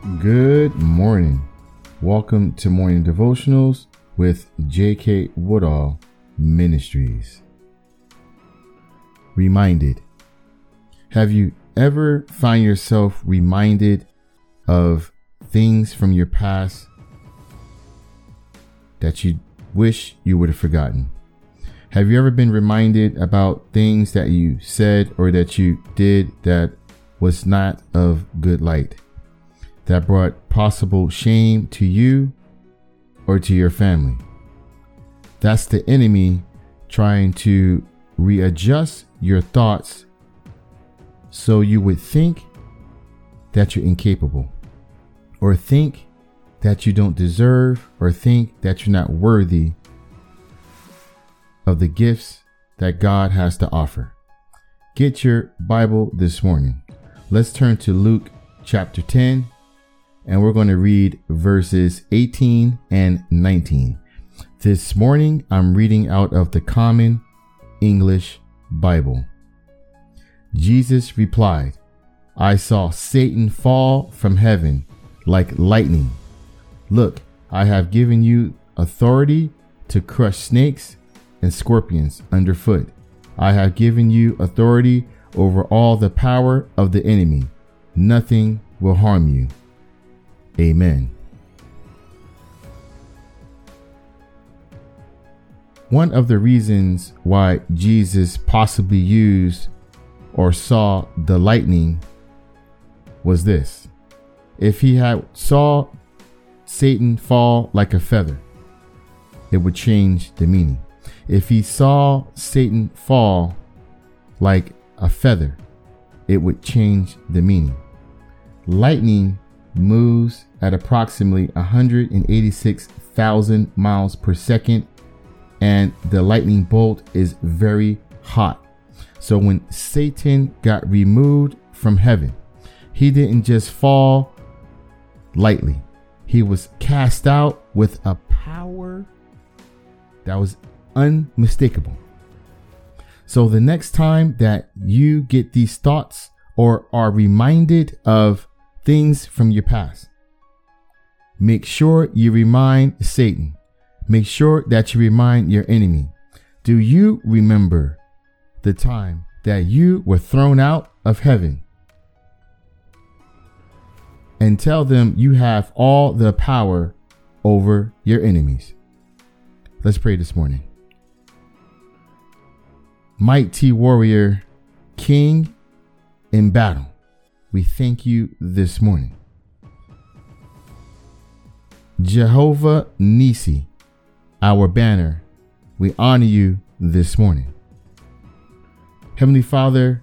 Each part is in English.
Good morning. Welcome to Morning Devotionals with J.K. Woodall Ministries. Reminded. Have you ever find yourself reminded of things from your past that you wish you would have forgotten? Have you ever been reminded about things that you said or that you did that was not of good light? That brought possible shame to you or to your family. That's the enemy trying to readjust your thoughts so you would think that you're incapable or think that you don't deserve or think that you're not worthy of the gifts that God has to offer. Get your Bible this morning. Let's turn to Luke chapter 10 and we're going to read verses 18 and 19. This morning, I'm reading out of the Common English Bible. Jesus replied, I saw Satan fall from heaven like lightning. Look, I have given you authority to crush snakes and scorpions underfoot. I have given you authority over all the power of the enemy. Nothing will harm you. Amen. One of the reasons why Jesus possibly used or saw the lightning was this. If he had saw Satan fall like a feather, it would change the meaning. If he saw Satan fall like a feather, it would change the meaning. Lightning moves at approximately 186,000 miles per second, and the lightning bolt is very hot. So when Satan got removed from heaven, he didn't just fall lightly, he was cast out with a power that was unmistakable. So the next time that you get these thoughts or are reminded of things from your past. Make sure you remind Satan. Make sure that you remind your enemy. Do you remember the time that you were thrown out of heaven? And tell them you have all the power over your enemies. Let's pray this morning. Mighty warrior, king in battle we thank you this morning. Jehovah Nisi, our banner, we honor you this morning. Heavenly Father,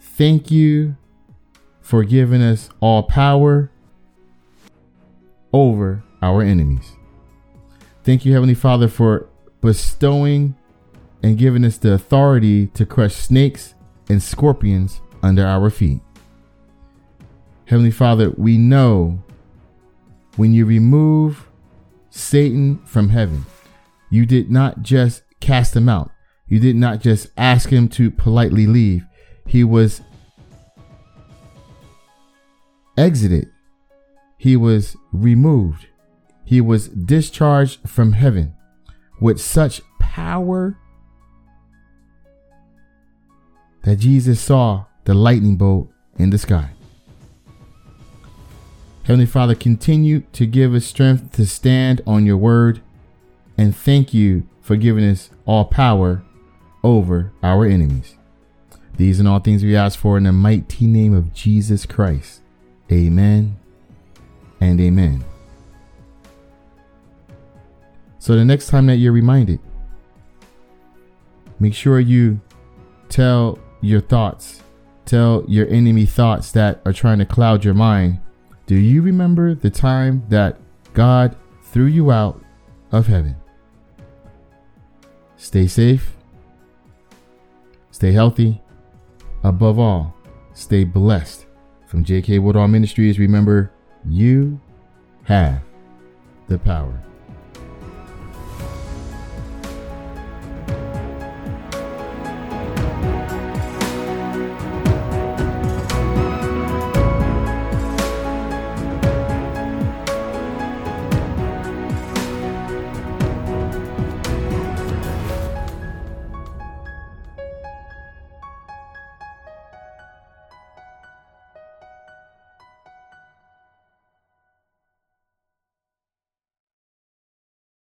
thank you for giving us all power over our enemies. Thank you, Heavenly Father, for bestowing and giving us the authority to crush snakes and scorpions under our feet. Heavenly Father, we know when you remove Satan from heaven, you did not just cast him out. You did not just ask him to politely leave. He was exited. He was removed. He was discharged from heaven with such power that Jesus saw the lightning bolt in the sky. Heavenly Father, continue to give us strength to stand on your word. And thank you for giving us all power over our enemies. These and all things we ask for in the mighty name of Jesus Christ. Amen and amen. So the next time that you're reminded, make sure you tell your thoughts, tell your enemy thoughts that are trying to cloud your mind do you remember the time that God threw you out of heaven? Stay safe, stay healthy, above all, stay blessed. From J.K. Woodall Ministries, remember, you have the power.